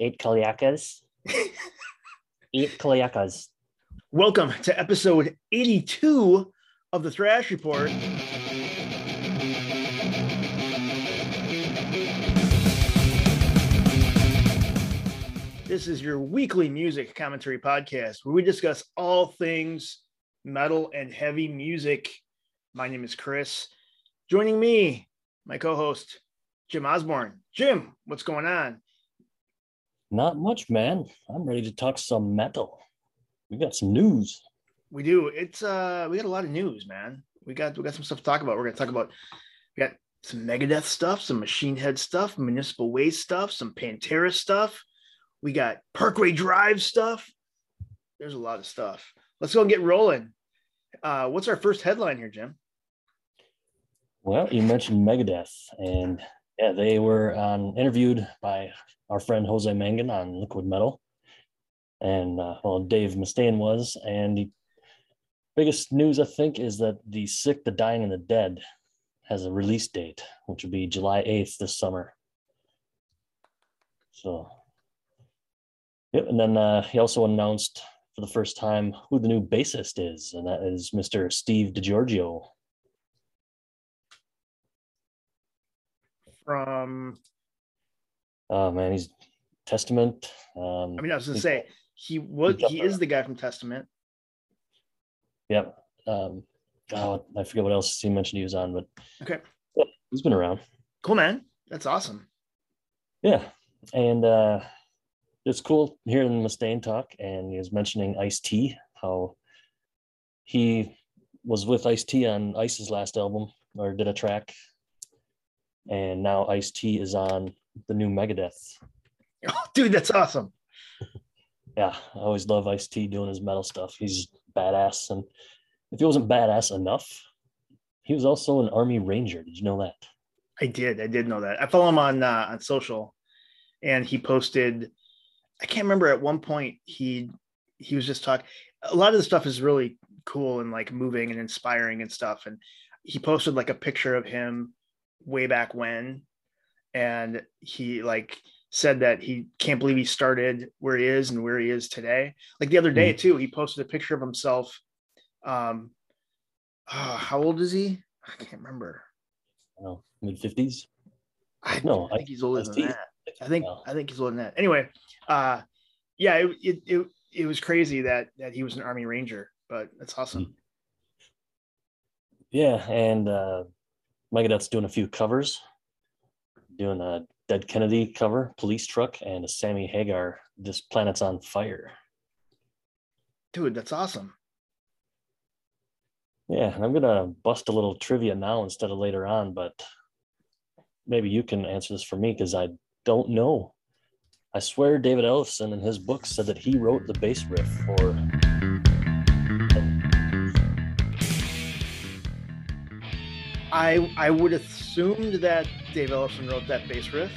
Eight Kalyakas. Eight Kalyakas. Welcome to episode 82 of the Thrash Report. This is your weekly music commentary podcast where we discuss all things metal and heavy music. My name is Chris. Joining me, my co host, Jim Osborne. Jim, what's going on? Not much, man. I'm ready to talk some metal. We got some news. We do. It's uh we got a lot of news, man. We got we got some stuff to talk about. We're gonna talk about we got some Megadeth stuff, some Machine Head stuff, Municipal Waste stuff, some Pantera stuff. We got Parkway Drive stuff. There's a lot of stuff. Let's go and get rolling. Uh, what's our first headline here, Jim? Well, you mentioned Megadeth, and yeah, they were um, interviewed by our friend Jose Mangin on Liquid Metal, and uh, well, Dave Mustaine was, and the biggest news I think is that the Sick, the Dying, and the Dead has a release date, which will be July eighth this summer. So, yep, and then uh, he also announced for the first time who the new bassist is, and that is Mr. Steve DiGiorgio. From Oh man, he's Testament. Um, I mean, I was gonna say he was he is the guy from Testament. Yep. Um, oh, I forget what else he mentioned he was on, but Okay. yeah, he's been around. Cool man. That's awesome. Yeah, and uh, it's cool hearing Mustaine talk, and he was mentioning Ice T, how he was with Ice T on Ice's last album, or did a track, and now Ice T is on the new Megadeth. Oh, dude, that's awesome. Yeah, I always love Ice T doing his metal stuff. He's badass, and if he wasn't badass enough, he was also an Army Ranger. Did you know that? I did. I did know that. I follow him on uh, on social, and he posted. I can't remember at one point he he was just talking. A lot of the stuff is really cool and like moving and inspiring and stuff. And he posted like a picture of him way back when, and he like said that he can't believe he started where he is and where he is today. Like the other day too, he posted a picture of himself. Um, uh, how old is he? I can't remember. Oh, mid fifties. I know I think he's older than that. I think No. I think he's older than that. Anyway, uh, yeah, it, it it it was crazy that that he was an Army Ranger, but that's awesome. Yeah, and uh, Megadeth's doing a few covers, doing a Dead Kennedy cover, Police Truck, and a Sammy Hagar, This Planet's on Fire. Dude, that's awesome. Yeah, and I'm gonna bust a little trivia now instead of later on, but maybe you can answer this for me because I don't know. I swear David Ellefson in his book said that he wrote the bass riff for I I would assumed that Dave Ellefson wrote that bass riff.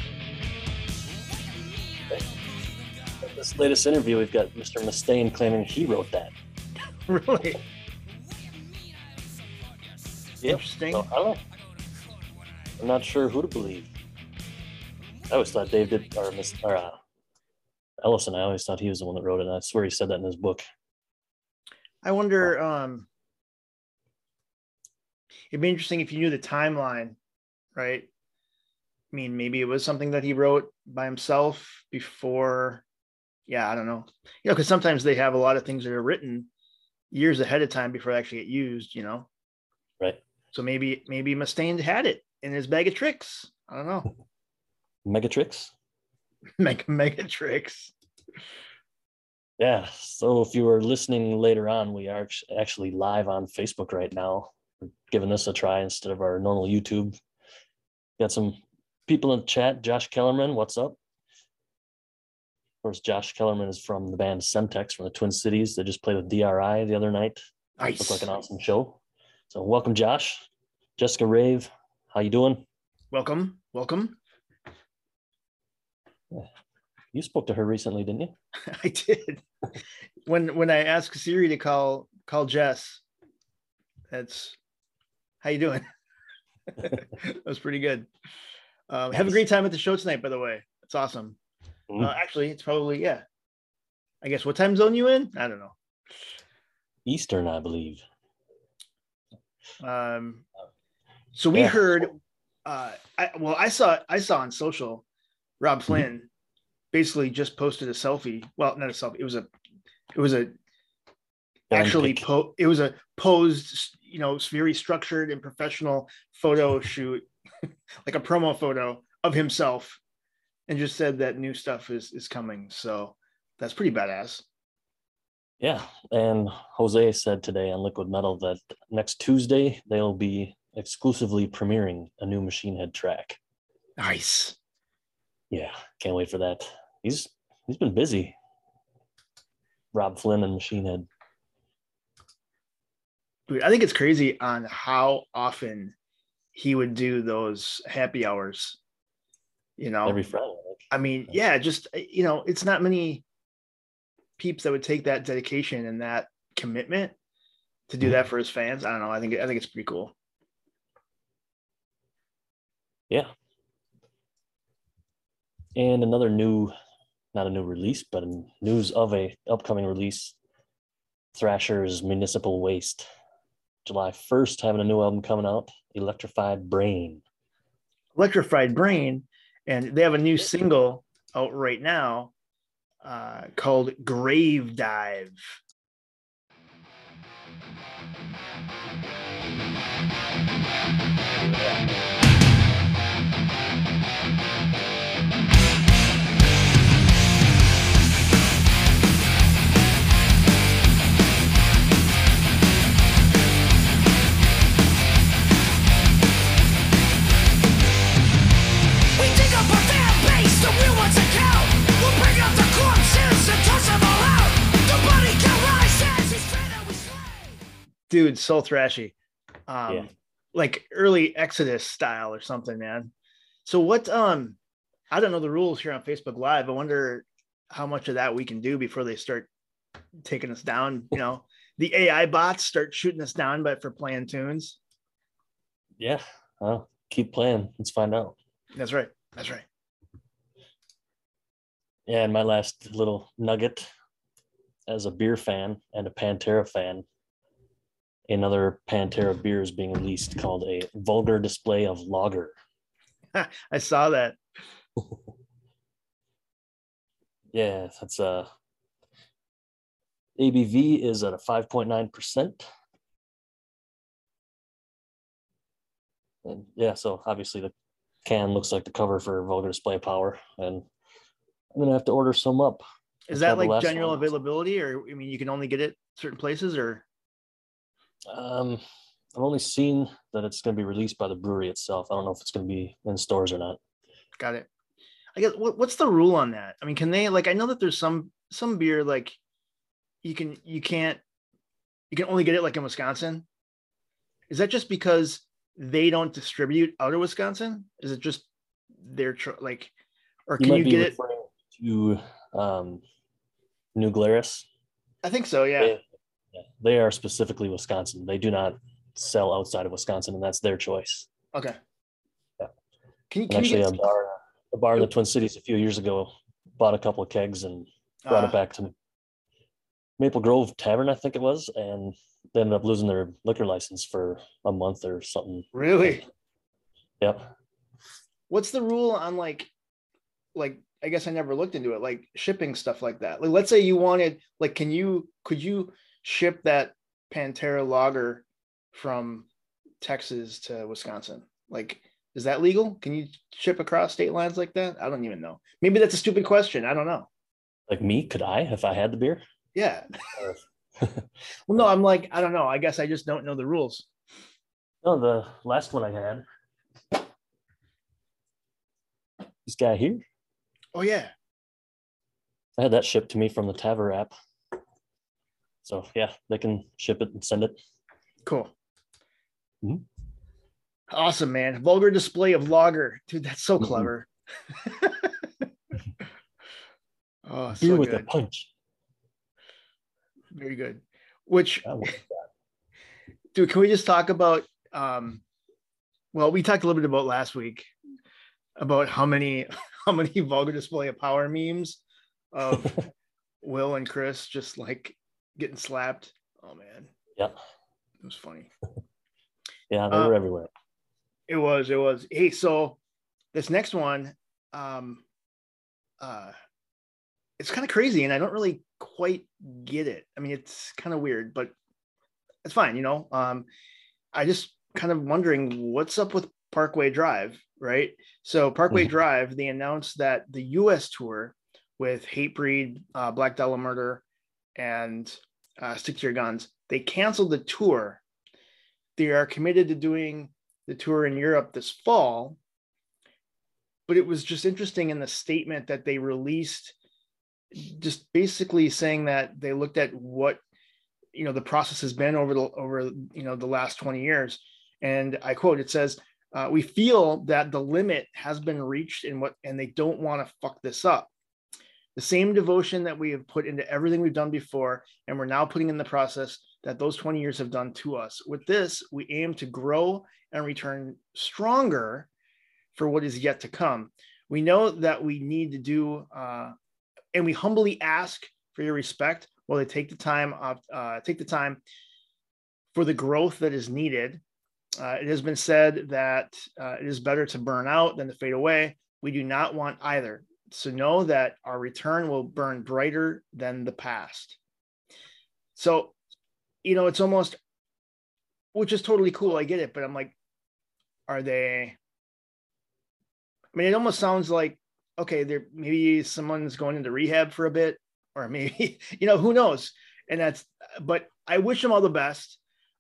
this latest interview. We've got Mr. Mustaine claiming he wrote that. really Yep. interesting. So, I don't know. I'm not sure who to believe. I always thought Dave did, or, Miss, or uh, Ellefson. I always thought he was the one that wrote it. I swear he said that in his book. I wonder. Um, it'd be interesting if you knew the timeline, right? I mean, maybe it was something that he wrote by himself before. Yeah, I don't know. You know, because sometimes they have a lot of things that are written years ahead of time before they actually get used. You know, Right. so maybe maybe Mustaine had it in his bag of tricks. I don't know. Megatrix. Mega mega tricks. Yeah. So if you were listening later on, we are actually live on Facebook right now. Giving this a try instead of our normal YouTube. Got some people in the chat. Josh Kellerman, what's up? Of course, Josh Kellerman is from the band Semtex from the Twin Cities. They just played with DRI the other night. Nice. Looked like an awesome show. So welcome, Josh. Jessica Rave, how you doing? Welcome, welcome. You spoke to her recently, didn't you? I did. When when I asked Siri to call call Jess, that's how you doing? that was pretty good. Um, have a great time at the show tonight, by the way. It's awesome. Mm. Uh, actually, it's probably yeah. I guess what time zone you in? I don't know. Eastern, I believe. Um, so we yeah. heard. Uh, I, well, I saw I saw on social, Robb mm-hmm. Flynn mm-hmm. basically just posted a selfie. Well, not a selfie. It was a, it was a, actually po- It was a posed, you know, very structured and professional photo shoot, like a promo photo of himself, and just said that new stuff is is coming. So that's pretty badass. Yeah, and Jose said today on Liquid Metal that next Tuesday they'll be exclusively premiering a new Machine Head track. Nice. Yeah, can't wait for that. He's he's been busy. Robb Flynn and Machine Head. I think it's crazy on how often he would do those happy hours. You know, every Friday. I mean, yeah, just you know, it's not many peeps that would take that dedication and that commitment to do that mm-hmm. for his fans. I don't know. I think I think it's pretty cool. Yeah. And another new, not a new release, but news of a upcoming release. Thrasher's Municipal Waste. July 1st, having a new album coming out, Electrified Brain. Electrified Brain. And they have a new single out right now uh, called Grave Dive. Dude, so thrashy. Um, yeah. like early Exodus style or something, man. So what um I don't know the rules here on Facebook Live. I wonder how much of that we can do before they start taking us down, you know. the AI bots start shooting us down but for playing tunes. Yeah. Well, keep playing. Let's find out. That's right. That's right. Yeah, and my last little nugget as a beer fan and a Pantera fan, another Pantera beer is being released called a vulgar display of lager. I saw that. yeah, that's a uh, ABV is at a 5.9%. And yeah, so obviously the can looks like the cover for vulgar display power. And I'm gonna have to order some up. Is that like general availability or I mean you can only get it certain places or um, I've only seen that it's going to be released by the brewery itself. I don't know if it's going to be in stores or not. Got it. I guess what, what's the rule on that? I mean, can they like? I know that there's some some beer like you can you can't you can only get it like in Wisconsin. Is that just because they don't distribute out of Wisconsin? Is it just their tr- like, or can you, you get it to um, New Glarus? I think so. Yeah. They, they are specifically Wisconsin. They do not sell outside of Wisconsin, and that's their choice. Okay. Yeah. Can you, can actually you get... a bar a bar in the Twin Cities a few years ago bought a couple of kegs and brought uh, it ah. back to Maple Grove Tavern, I think it was, and they ended up losing their liquor license for a month or something. Really? Yep. What's the rule on like like I guess I never looked into it, like shipping stuff like that. Like let's say you wanted like can you could you ship that Pantera lager from Texas to Wisconsin? Like, is that legal? Can you ship across state lines like that? I don't even know. Maybe that's a stupid question. I don't know. Like me, could I if I had the beer? Yeah. well, no, I'm like, I don't know. I guess I just don't know the rules. No, the last one I had. This guy here. Oh yeah. I had that shipped to me from the Tavour app. So yeah, they can ship it and send it. Cool. Mm-hmm. Awesome, man. Vulgar display of lager. Dude, that's so mm-hmm. clever. oh, so with good. a punch. Very good. Which dude, can we just talk about um well, we talked a little bit about last week. about how many how many vulgar display of power memes of Will and Chris just like getting slapped. Oh man. Yeah. It was funny. yeah, they were uh, everywhere. It was, it was. Hey, so this next one, um uh it's kind of crazy and I don't really quite get it. I mean, it's kind of weird, but it's fine, you know. Um I just kind of wondering what's up with Parkway Drive, right? So Parkway mm-hmm. Drive, they announced that the U.S. tour with Hatebreed, uh, Black Dahlia Murder, and uh, Stick to Your Guns, they canceled the tour. They are committed to doing the tour in Europe this fall. But it was just interesting in the statement that they released, just basically saying that they looked at what you know the process has been over the over you know the last 20 years and i quote it says uh, we feel that the limit has been reached in what and they don't want to fuck this up the same devotion that we have put into everything we've done before and we're now putting in the process that those 20 years have done to us with this we aim to grow and return stronger for what is yet to come we know that we need to do uh, and we humbly ask for your respect while they take the time uh, take the time for the growth that is needed uh, it has been said that uh, it is better to burn out than to fade away. We do not want either. So know that our return will burn brighter than the past. So, you know, it's almost, which is totally cool. I get it, but I'm like, are they? I mean, it almost sounds like okay, there maybe someone's going into rehab for a bit, or maybe you know who knows. And that's, but I wish them all the best.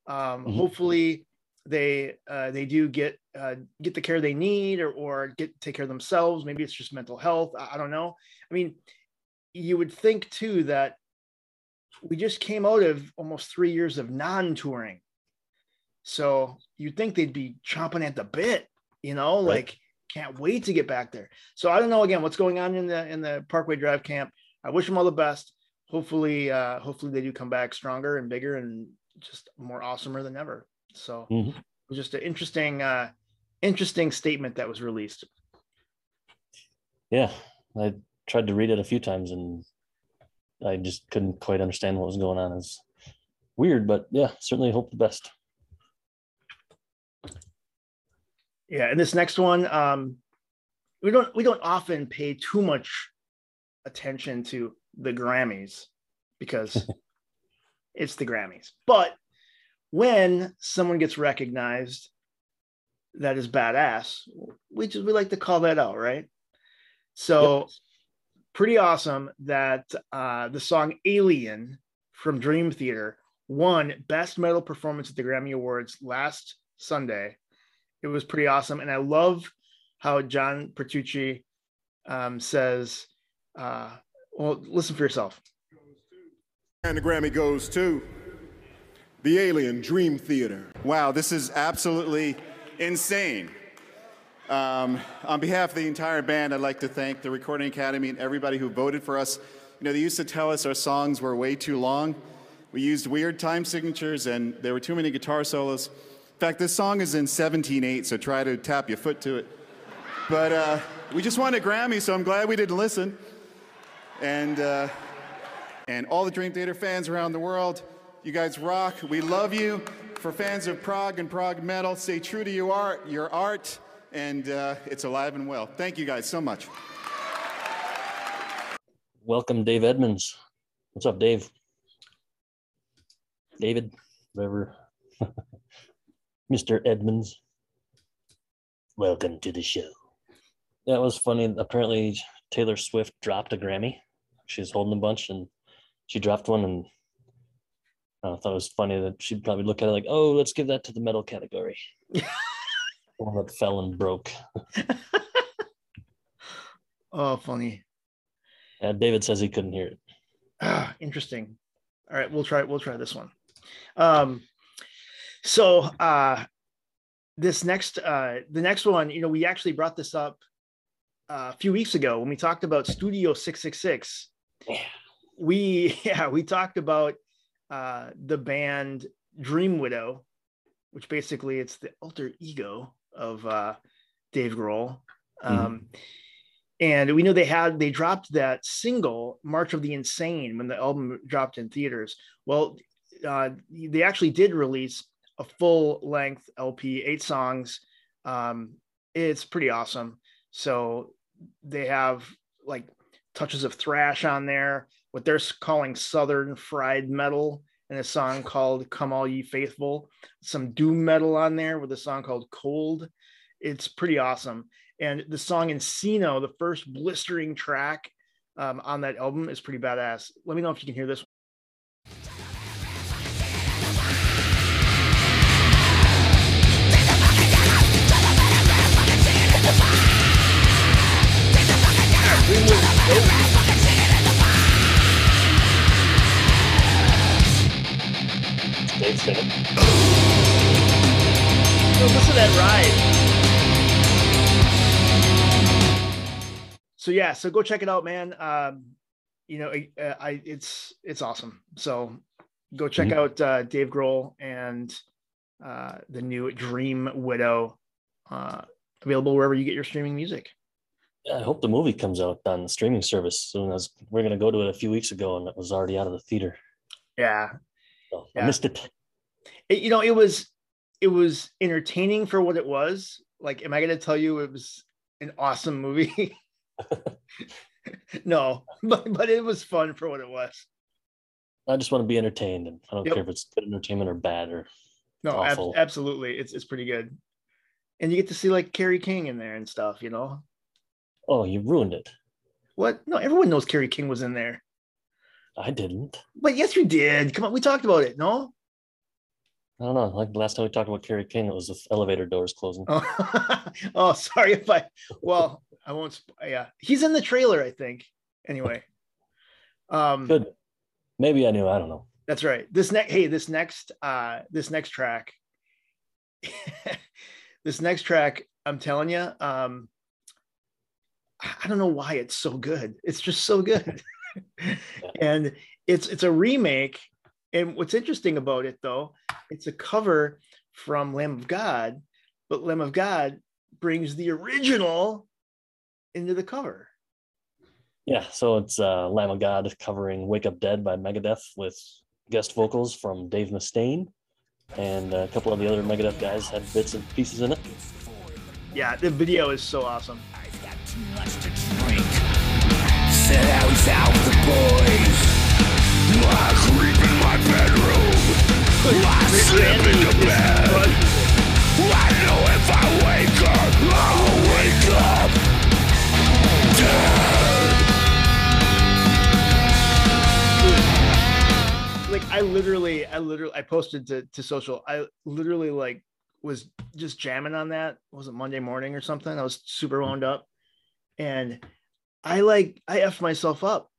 Um, mm-hmm. Hopefully, they uh, they do get uh, get the care they need or or get take care of themselves. Maybe it's just mental health. I, I don't know. I mean, you would think too that we just came out of almost three years of non-touring, so you'd think they'd be chomping at the bit. You know, right. like can't wait to get back there. So I don't know again what's going on in the in the Parkway Drive camp. I wish them all the best. Hopefully, uh, hopefully they do come back stronger and bigger and just more awesomer than ever. So mm-hmm. it was just an interesting, uh, interesting statement that was released. Yeah, I tried to read it a few times and I just couldn't quite understand what was going on. It's weird, but yeah, certainly hope the best. Yeah, and this next one, um, we don't we don't often pay too much attention to the Grammys because it's the Grammys. But when someone gets recognized that is badass, we just we like to call that out, right? So yep. pretty awesome that uh, the song Alien from Dream Theater won Best Metal Performance at the Grammy Awards last Sunday. It was pretty awesome. And I love how John Petrucci um, says, uh, well, listen for yourself. And the Grammy goes to the Alien Dream Theater. Wow, this is absolutely insane. Um, on behalf of the entire band, I'd like to thank the Recording Academy and everybody who voted for us. You know, they used to tell us our songs were way too long. We used weird time signatures and there were too many guitar solos. In fact, this song is in 17-8, so try to tap your foot to it. But uh, we just won a Grammy, so I'm glad we didn't listen. And, uh, and all the Dream Theater fans around the world, you guys rock. We love you. For fans of prog and prog metal, stay true to your art, your art, and uh, it's alive and well. Thank you guys so much. Welcome, Dave Edmonds. What's up, Dave? David, whatever. Mr. Edmonds, Welcome to the show. That was funny. Apparently, Taylor Swift dropped a Grammy. She was holding a bunch and she dropped one and I thought it was funny that she'd probably look at it like, oh, let's give that to the metal category. one that fell and broke. oh, funny. Yeah, David says he couldn't hear it. Ah, interesting. All right, we'll try. We'll try this one. Um, so uh, this next, uh, the next one, you know, we actually brought this up uh, a few weeks ago when we talked about Studio Six Six Six. Yeah. We yeah, we talked about uh, the band Dream Widow, which basically it's the alter ego of uh, Dave Grohl. Um, and we know they had they dropped that single march of the insane when the album dropped in theaters. Well uh, they actually did release a full length lp eight songs. Um, it's pretty awesome. So they have like touches of thrash on there what they're calling southern fried metal and a song called come all ye faithful some doom metal on there with a song called cold it's pretty awesome and the song Encino, the first blistering track um, on that album, is pretty badass. Let me know if you can hear this. So yeah, so go check it out, man. Um, you know, I, uh, I it's it's awesome. So go check mm-hmm. out uh, Dave Grohl and uh, the new Dream Widow, uh, available wherever you get your streaming music. Yeah, I hope the movie comes out on the streaming service soon. As we're gonna go to it a few weeks ago, and it was already out of the theater. Yeah, so yeah. I missed it. it. You know, it was it was entertaining for what it was. Like, am I gonna tell you it was an awesome movie? no, but but it was fun for what it was. I just want to be entertained, and I don't yep. care if it's good entertainment or bad or no, ab- absolutely, it's it's pretty good, and you get to see like Kerry King in there and stuff, you know. Oh, you ruined it. What? No, everyone knows Kerry King was in there. I didn't. But yes, you did. Come on, we talked about it. No. I don't know. Like the last time we talked about Kerry King, it was the elevator doors closing. Oh, oh sorry if I. Well, I won't. Yeah, he's in the trailer, I think. Anyway. Um, Good. Maybe I knew. I don't know. That's right. This next. Hey, this next. Uh, this next track. this next track. I'm telling you. Um, I don't know why it's so good. It's just so good. and it's it's a remake. And what's interesting about it though, it's a cover from Lamb of God, but Lamb of God brings the original into the cover. Yeah, so it's uh, Lamb of God covering "Wake Up Dead" by Megadeth with guest vocals from Dave Mustaine, and a couple of the other Megadeth guys had bits and pieces in it. Yeah, the video is so awesome. out the boys. I creep in my bedroom. I bed. I know if I wake up, I'll wake up. like I literally, I literally, I posted to to social. I literally like was just jamming on that. Was it Monday morning or something? I was super wound up, and I like I effed myself up.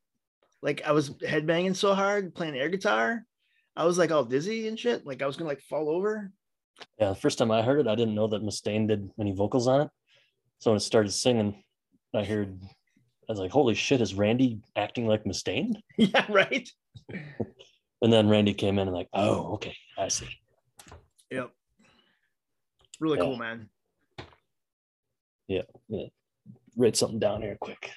Like I was headbanging so hard playing air guitar. I was like all dizzy and shit. Like I was gonna like fall over. Yeah, the first time I heard it, I didn't know that Mustaine did any vocals on it. So when it started singing, I heard I was like, holy shit, is Randy acting like Mustaine? Yeah, right. and then Randy came in and like, oh, okay, I see. Yep. Really yeah. cool, man. Yeah. yeah. Write something down here quick.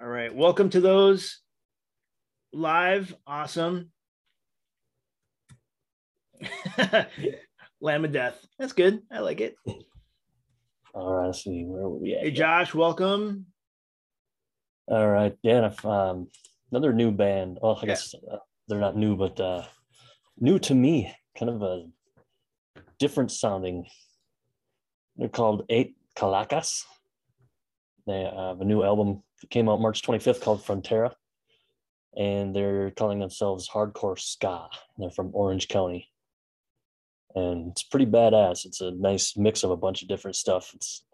All right. Welcome to those live. Awesome. Lamb of Death. That's good. I like it. All right, let's see where were we at? Hey, Josh, welcome. All right, yeah, um, another new band. Well, I guess uh, they're not new, but uh, new to me. Kind of a different sounding. They're called Eight Kalacas. They have a new album that came out March 25th called Frontera, and they're calling themselves Hardcore Ska. They're from Orange County and it's pretty badass. It's a nice mix of a bunch of different stuff. It's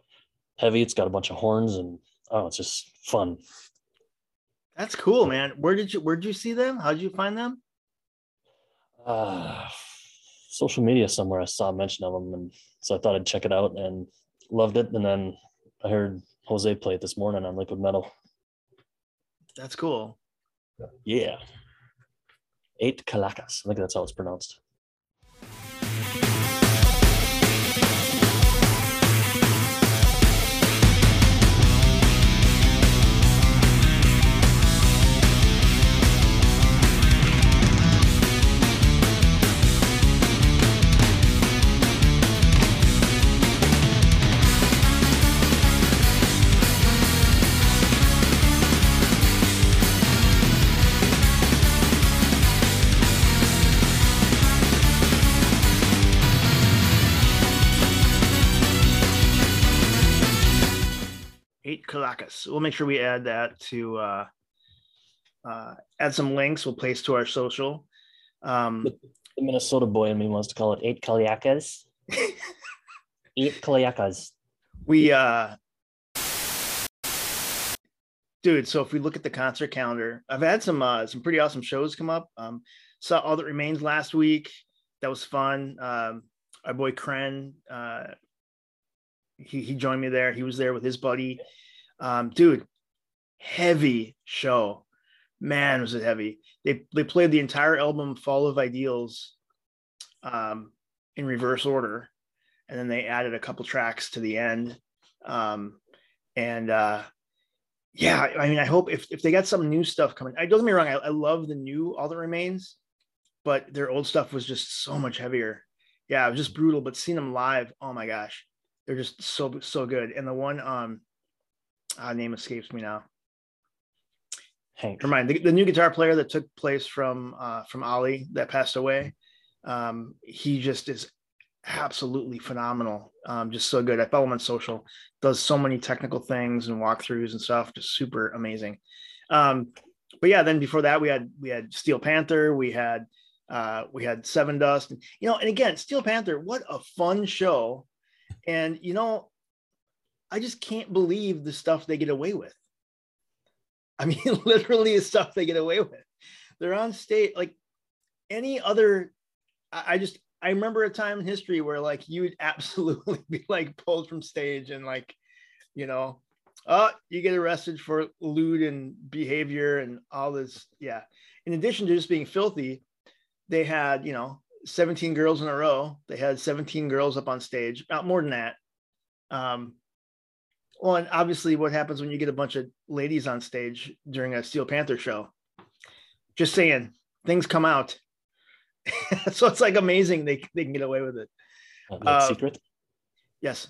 heavy. It's got a bunch of horns, and oh, it's just fun. That's cool, man. Where did you where did you see them? How did you find them? Uh, social media somewhere. I saw a mention of them, and so I thought I'd check it out and loved it. And then I heard Jose play it this morning on Liquid Metal. That's cool. Yeah. Eight Kalacas. I think that's how it's pronounced. Kalacas. We'll make sure we add that to uh, uh, add some links. We'll place to our social. Um, The Minnesota boy in me wants to call it eight Kaliakas. eight Kaliakas. we uh dude so if we look at the concert calendar i've had some uh some pretty awesome shows come up um saw all that remains last week that was fun um our boy kren uh he, he joined me there he was there with his buddy um dude heavy show. Man was it heavy. They they played the entire album fall of ideals um in reverse order and then they added a couple tracks to the end. Um and uh yeah i mean i hope if, if they got some new stuff coming i don't get me wrong I, I love the new all that remains but their old stuff was just so much heavier. Yeah it was just brutal but seeing them live oh my gosh they're just so so good. And the one um uh, name escapes me now Hank. Never mind. The, the new guitar player that took place from uh, from Oli that passed away, um, he just is absolutely phenomenal. Um, just so good. I follow him on social. Does so many technical things and walkthroughs and stuff. Just super amazing. Um, but yeah, then before that we had we had Steel Panther. We had uh, we had Sevendust. You know, and again, Steel Panther. What a fun show! And you know, I just can't believe the stuff they get away with. I mean, literally the stuff they get away with. They're on stage like any other. I, I just I remember a time in history where like you would absolutely be like pulled from stage and like, you know, oh, you get arrested for lewd and behavior and all this. Yeah. In addition to just being filthy, they had, you know, 17 girls in a row. They had 17 girls up on stage, not more than that. Um, well, and obviously, what happens when you get a bunch of ladies on stage during a Steel Panther show? Just saying, things come out. so it's like amazing they, they can get away with it. Uh, like Uh, secret. Yes.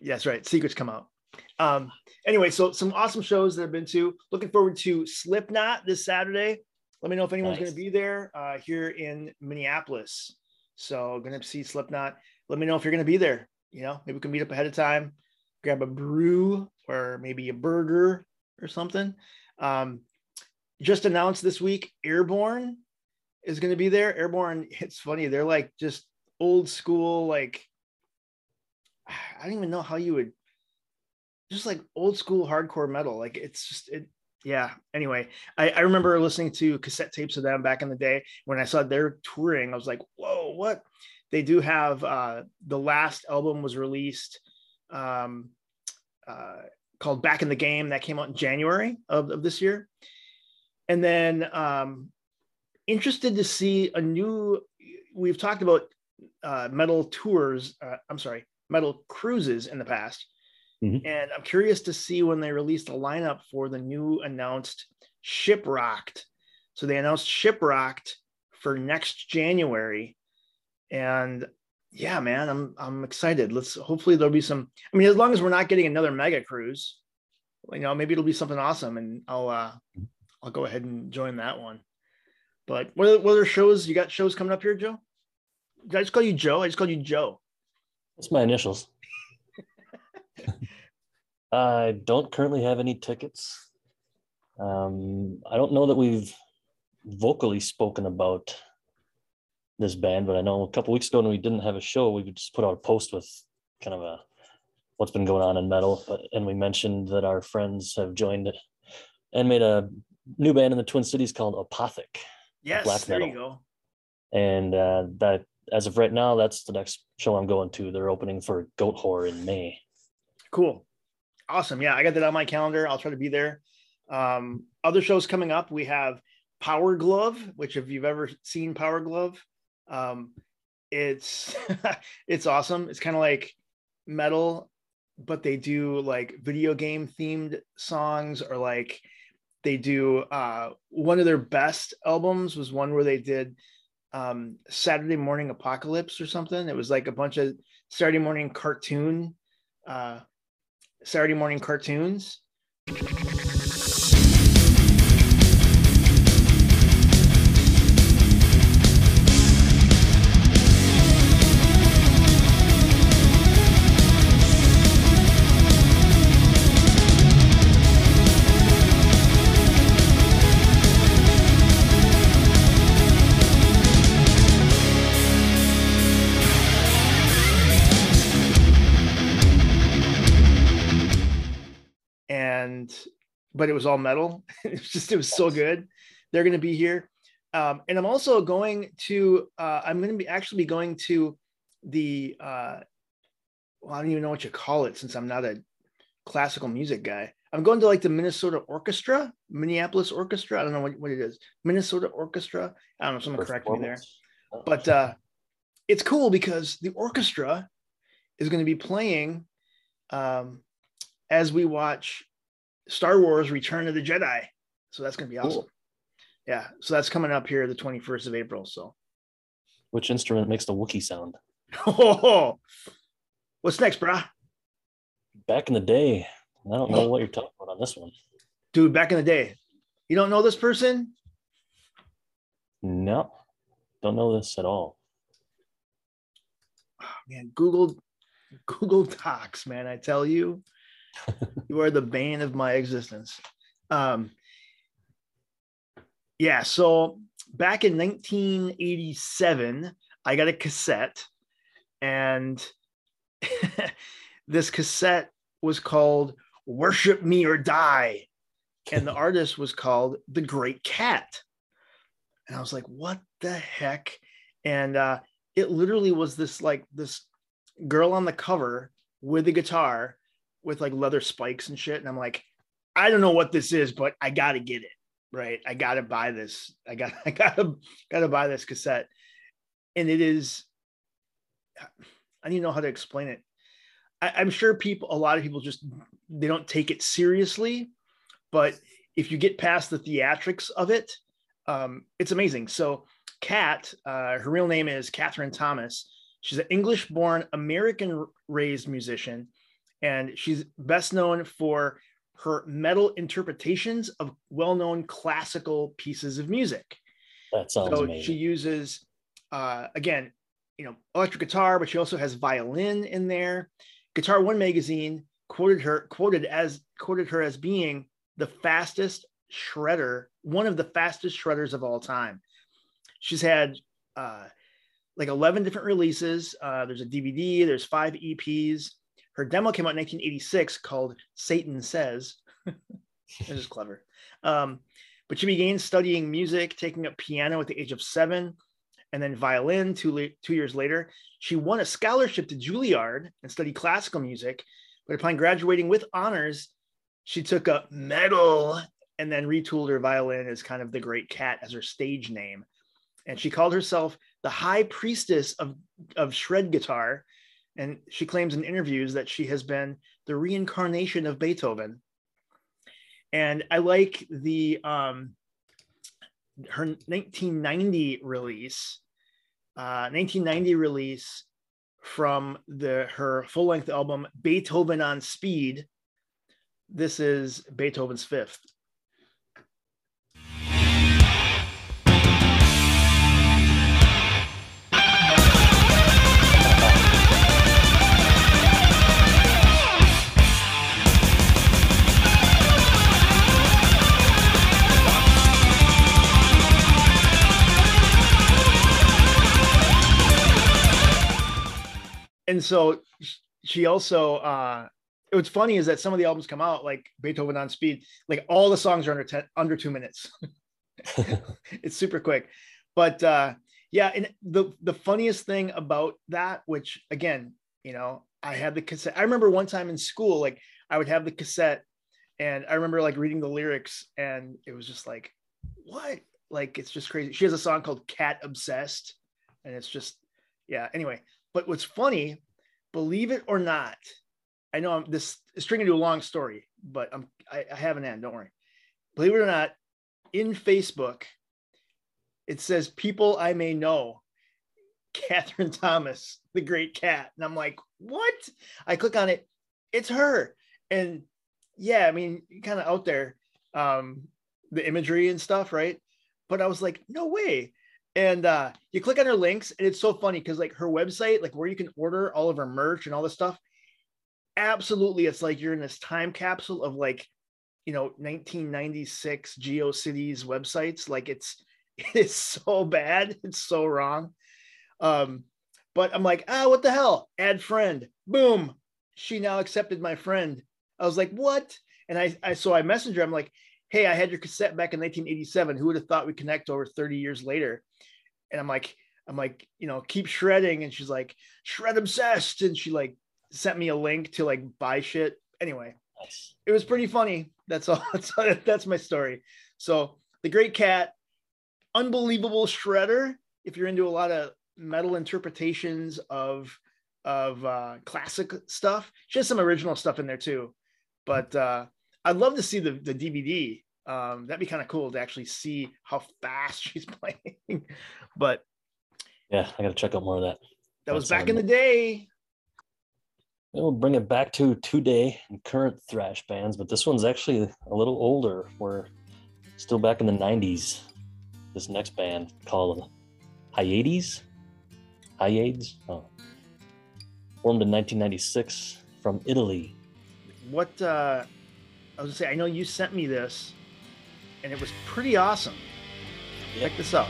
Yes, right. Secrets come out. Um, anyway, so some awesome shows that I've been to. Looking forward to Slipknot this Saturday. Let me know if anyone's Nice. going to be there uh, here in Minneapolis. So going to see Slipknot. Let me know if you're going to be there. You know, maybe we can meet up ahead of time, grab a brew or maybe a burger or something. Um, just announced this week, Airborne is going to be there. Airborne, it's funny. They're like just old school, like I don't even know how you would just like old school hardcore metal. Like it's just it. Yeah. Anyway, I, I remember listening to cassette tapes of them back in the day. When I saw their touring, I was like, whoa, what? They do have uh, the last album was released um, uh, called Back in the Game that came out in January of, of this year. And then um, interested to see a new, we've talked about uh, metal tours. Uh, I'm sorry, metal cruises in the past. Mhm. And I'm curious to see when they release the lineup for the new announced Shiprocked. So they announced Shiprocked for next January. And yeah, man, I'm I'm excited. Let's hopefully there'll be some. I mean, as long as we're not getting another mega cruise, you know, maybe it'll be something awesome, and I'll uh I'll go ahead and join that one. But what are, what other shows you got? Shows coming up here, Joe? Did I just call you Joe? I just called you Joe. That's my initials. I don't currently have any tickets. Um, I don't know that we've vocally spoken about this band, but I know a couple weeks ago when we didn't have a show, we just put out a post with kind of a what's been going on in metal, but and we mentioned that our friends have joined and made a new band in the Twin Cities called Apothic. Yes, Black there you metal. go. And uh, that as of right now, that's the next show I'm going to. They're opening for Goatwhore in May. Cool. Awesome. Yeah, I got that on my calendar. I'll try to be there. Um, other shows coming up. We have Power Glove, which if you've ever seen Power Glove, um, it's it's awesome. It's kind of like metal, but they do like video game themed songs or like they do uh one of their best albums was one where they did um Saturday Morning Apocalypse or something. It was like a bunch of Saturday morning cartoon uh Saturday morning cartoons. But it was all metal. it's just it was so good. They're going to be here, um, and I'm also going to. Uh, I'm going to be actually be going to the. Uh, well, I don't even know what you call it since I'm not a classical music guy. I'm going to like the Minnesota Orchestra, Minneapolis Orchestra. I don't know what, what it is. Minnesota Orchestra. I don't know. Someone correct me there. But uh, it's cool because the orchestra is going to be playing um, as we watch Star Wars Return of the Jedi. So that's going to be awesome. Cool. Yeah. So that's coming up here the 21st of April. So which instrument makes the Wookiee sound? Oh, what's next, brah? Back in the day. I don't know oh. what you're talking about on this one. Dude, back in the day. You don't know this person? No. Don't know this at all. Oh, man, Google Google Docs, man. I tell you, you are the bane of my existence. Um, yeah, so back in 1987, I got a cassette, and this cassette was called Worship Me or Die. And the artist was called The Great Kat. And I was like, what the heck? And uh, it literally was this like this girl on the cover with a guitar with like leather spikes and shit. And I'm like, I don't know what this is, but I gotta get it. Right. I gotta buy this. I got I gotta gotta buy this cassette. And it is I don't know how to explain it. I, I'm sure people a lot of people just they don't take it seriously, but if you get past the theatrics of it, um, it's amazing. So Kat, uh, her real name is Katherine Thomas. She's an English born, American raised musician, and she's best known for her metal interpretations of well known classical pieces of music. That sounds so amazing. She uses, uh, again, you know, electric guitar, but she also has violin in there. Guitar One magazine quoted her quoted as quoted her as being the fastest shredder, one of the fastest shredders of all time. She's had uh, like 11 different releases. Uh, there's a DVD, there's five EPs. Her demo came out in 1986 called Satan Says. this is clever. Um, but she began studying music, taking up piano at the age of seven, and then violin two, two years later. She won a scholarship to Juilliard and studied classical music. But upon graduating with honors, she took up metal and then retooled her violin as kind of the Great Kat as her stage name. And she called herself the high priestess of, of shred guitar. And she claims in interviews that she has been the reincarnation of Beethoven. And I like the um, her 1990 release, uh, 1990 release from the her full length album Beethoven on Speed, this is Beethoven's Fifth. And so she also uh what's funny is that some of the albums come out like Beethoven on Speed, like all the songs are under 10, under two minutes. it's super quick. But uh, yeah, and the the funniest thing about that, which again, you know, I had the cassette. I remember one time in school, like I would have the cassette, and I remember like reading the lyrics, and it was just like, what? Like it's just crazy. She has a song called "Cat Obsessed," and it's just, yeah. Anyway, but what's funny, believe it or not, I know I'm this is stringing to a long story, but I'm I, I have an end. Don't worry. Believe it or not, in Facebook, it says people I may know, Katherine Thomas, the great Kat. And I'm like, what? I click on it, it's her. And yeah, I mean, kind of out there, um, the imagery and stuff, right? But I was like, no way. And uh, you click on her links, and it's so funny because like her website, like where you can order all of her merch and all this stuff, absolutely it's like you're in this time capsule of like you know 1996 geocities websites. Like it's it's so bad. It's so wrong. Um but i'm like ah what the hell? Add friend. Boom. She now accepted my friend. I was like what? And I, I so I messaged her. I'm like, hey, I had your cassette back in 1987. Who would have thought we'd connect over 30 years later? And I'm like, I'm like, you know, keep shredding. And she's like, shred obsessed. And she like sent me a link to like buy shit. Anyway, Nice. it was pretty funny. That's all. That's, that's my story. So the Great Kat, unbelievable shredder. If you're into a lot of metal interpretations of of uh, classic stuff, she has some original stuff in there too. But uh, I'd love to see the the DVD. Um, that'd be kind of cool to actually see how fast she's playing. but Yeah, I got to check out more of that. that was back in the day. We'll bring it back to today and current thrash bands, but this one's actually a little older. We're still back in the 90s. This next band called Hyades? Hyades? Oh. Formed in 1996 from Italy. What uh, I was gonna say, I know you sent me this, and it was pretty awesome. Yep. Check this out.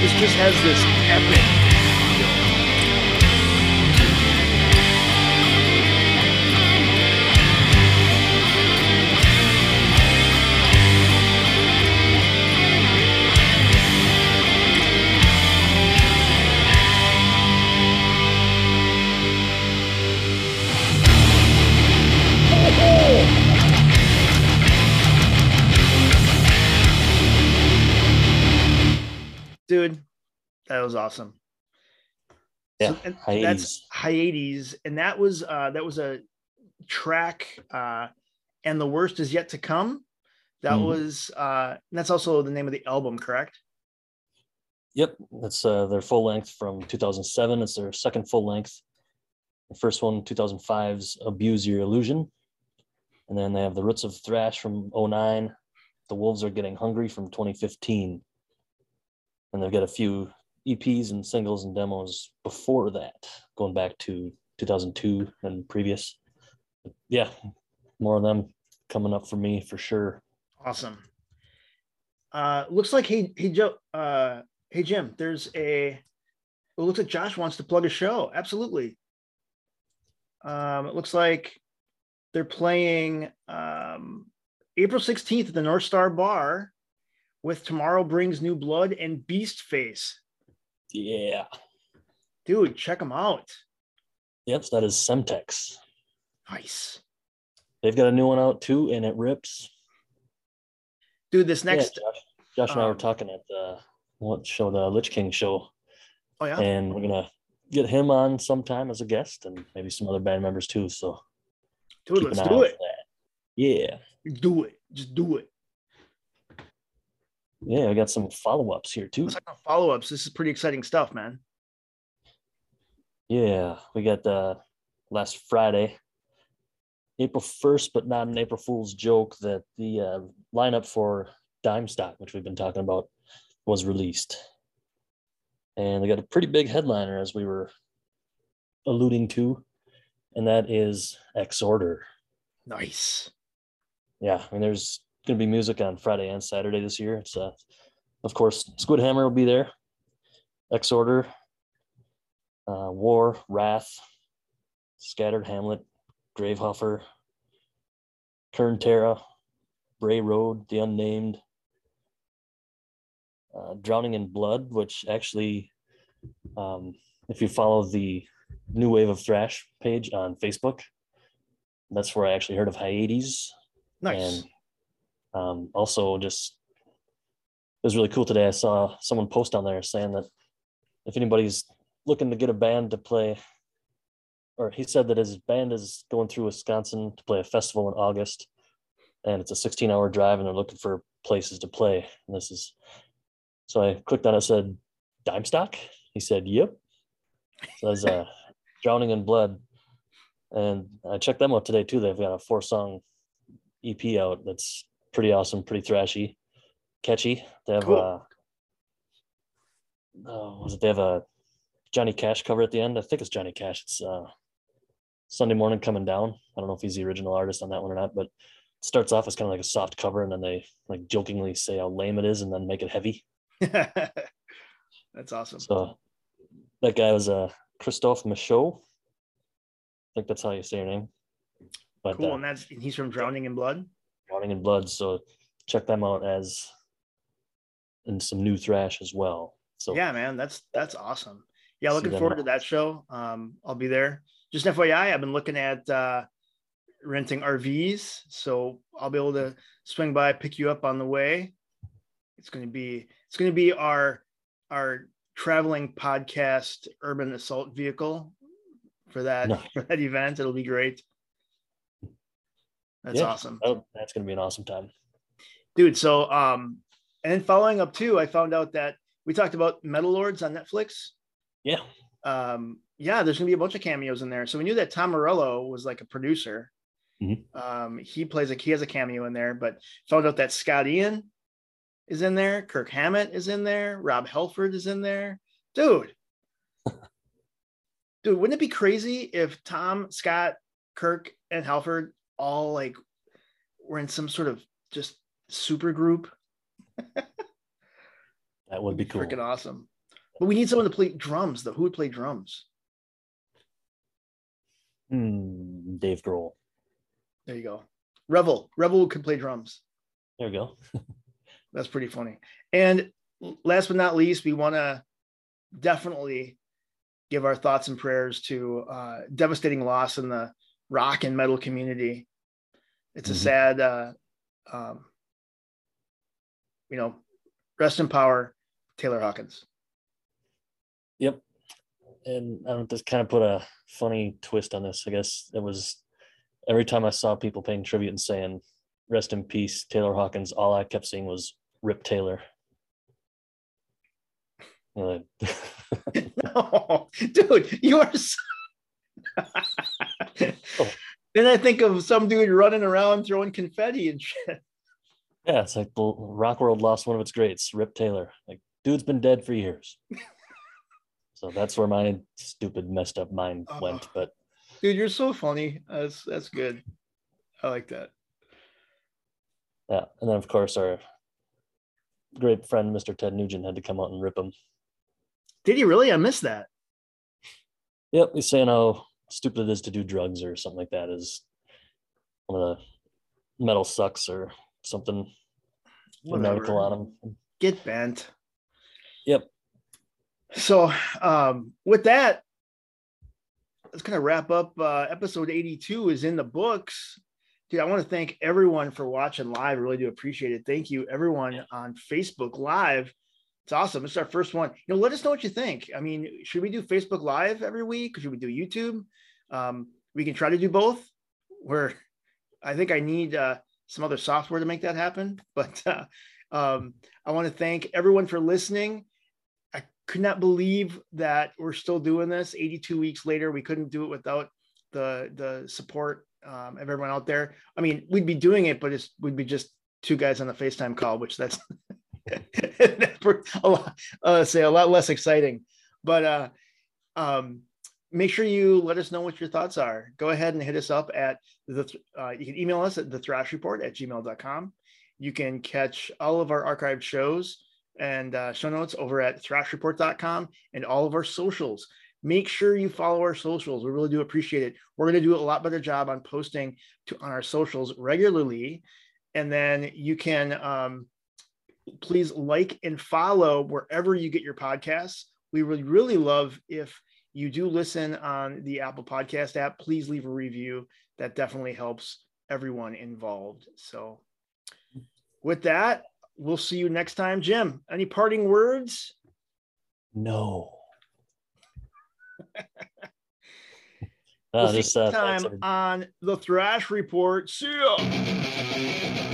This just has this epic. That was awesome. Yeah, and Hyades. that's Hyades, and that was uh that was a track uh and the worst is yet to come. That Mhm. was uh and that's also the name of the album, correct? Yep, that's uh, their full length from 2007. It's their second full length. The first one, 2005's Abuse Your Illusion. And then they have The Roots of Thrash from 09. The Wolves Are Getting Hungry from 2015. And they've got a few EPs and singles and demos before that, going back to 2002 and previous. Yeah, more of them coming up for me for sure. Awesome. Uh looks like hey hey Joe uh hey Jim, there's a it looks like Josh wants to plug a show. Absolutely. Um it looks like they're playing um April 16th at the North Star Bar with Tomorrow Brings New Blood and Beast Face. Yeah. Dude, check them out. Yep, that is Semtex. Nice. They've got a new one out too, and it rips. Dude, this Yeah, next Josh, Josh and I were um, talking at the what show, the Lich King show, oh yeah. and we're gonna get him on sometime as a guest, and maybe some other band members too. So Dude, let's do it. Yeah, Do it. Just do it. Yeah, I got some follow ups here too. About follow-ups. This is pretty exciting stuff, man. Yeah, we got uh, last Friday, April 1st, but not an April Fool's joke that the uh, lineup for Dime Stock, which we've been talking about, was released. And they got a pretty big headliner, as we were alluding to, and that is Exorder. Nice. Yeah, I mean, there's going to be music on Friday and Saturday this year. It's, uh, of course, Squid Hammer will be there, Exorder, uh, War, Wrath, Scattered Hamlet, Gravehuffer, Kern Terra, Bray Road, The Unnamed, uh, Drowning in Blood, which actually, um, if you follow the New Wave of Thrash page on Facebook, that's where I actually heard of Hyades. Nice. And um, also, just it was really cool today. I saw someone post on there saying that if anybody's looking to get a band to play, or he said that his band is going through Wisconsin to play a festival in August, and it's a 16 hour drive, and they're looking for places to play. And this is so I clicked on it, said Dime Stock. He said, Yep. So that's uh, Drowning in Blood. And I checked them out today too. They've got a four song EP out that's pretty awesome, pretty thrashy, catchy. They have Cool. uh oh, was it they have a Johnny Cash cover at the end? I think it's Johnny Cash. It's uh Sunday morning coming down. I don't know if he's the original artist on that one or not, but it starts off as kind of like a soft cover and then they like jokingly say how lame it is and then make it heavy. That's awesome. So that guy was uh Christophe Michaud. I think that's how you say your name. But Cool. uh, And that's and he's from Drowning in Blood. Drowning in Blood. So check them out as and some new thrash as well. So Yeah, man, that's that's awesome. Yeah, looking forward to that show. Um, I'll be there. Just FYI, I've been looking at uh, renting RVs, so I'll be able to swing by, pick you up on the way. It's going to be it's going to be our our traveling podcast urban assault vehicle for that Nice. for that event. It'll be great. That's Yeah. awesome. oh, that's gonna be an awesome time. dude so um and then following up too i found out that we talked about metal lords on netflix Yeah. um yeah there's gonna be a bunch of cameos in there so we knew that tom morello was like a producer Mhm. um he plays like he has a cameo in there but found out that scott ian is in there kirk hammett is in there rob halford is in there dude dude wouldn't it be crazy if tom scott kirk and halford all like were in some sort of just super group That would be cool. freaking awesome. But we need someone to play drums, though. Who would play drums? Hmm, Dave Grohl. There you go. Revel. Revel could play drums. There we go. That's pretty funny. And last but not least, we want to definitely give our thoughts and prayers to uh, devastating loss in the rock and metal community. It's a Mhm. sad, uh, um, you know, rest in power, Taylor Hawkins. Yep. And I don't just kind of put a funny twist on this. I guess it was every time I saw people paying tribute and saying "Rest in peace, Taylor Hawkins," all I kept seeing was "Rip Taylor." No, dude, you are. So... Then I think of some dude running around throwing confetti and shit. yeah, it's like the rock world lost one of its greats, Rip Taylor. Like, dude's been dead for years. so that's where my stupid, messed up mind uh-huh. went. Oh. But Dude, you're so funny. That's that's good. I like that. yeah, and then of course our great friend Mr. Ted Nugent had to come out and rip him. Did he really? I missed that. Yep, he's saying how stupid it is to do drugs or something like that is one of the metal sucks or something. An article on him. Get bent. Yep. So um with that, let's kind of wrap up. Uh episode 82 is in the books. Dude, I want to thank everyone for watching live. I really do appreciate it. Thank you, everyone on Facebook Live. It's awesome. It's our first one. You know, let us know what you think. I mean, should we do Facebook Live every week? Should we do YouTube? Um, we can try to do both. Where I think I need uh, some other software to make that happen. But uh, um, I want to thank everyone for listening. I could not believe that we're still doing this 82 weeks later. We couldn't do it without the the support um, of everyone out there. I mean, we'd be doing it, but it's we'd be just two guys on a FaceTime call, which that's a lot, uh, say a lot less exciting. But uh, um, make sure you let us know what your thoughts are. Go ahead and hit us up at the. Uh, you can email us at the thrash report at gmail.com. You can catch all of our archived shows and uh, show notes over at thrashreport.com and all of our socials. Make sure you follow our socials. We really do appreciate it. We're going to do a lot better job on posting to on our socials regularly. And then you can um, please like and follow wherever you get your podcasts. We would really love if you do listen on the Apple Podcast app. Please leave a review. That definitely helps everyone involved. So, with that, we'll see you next time. Jim, any parting words? No. We'll Uh, see just you uh, next time on the Thrash Report. See ya.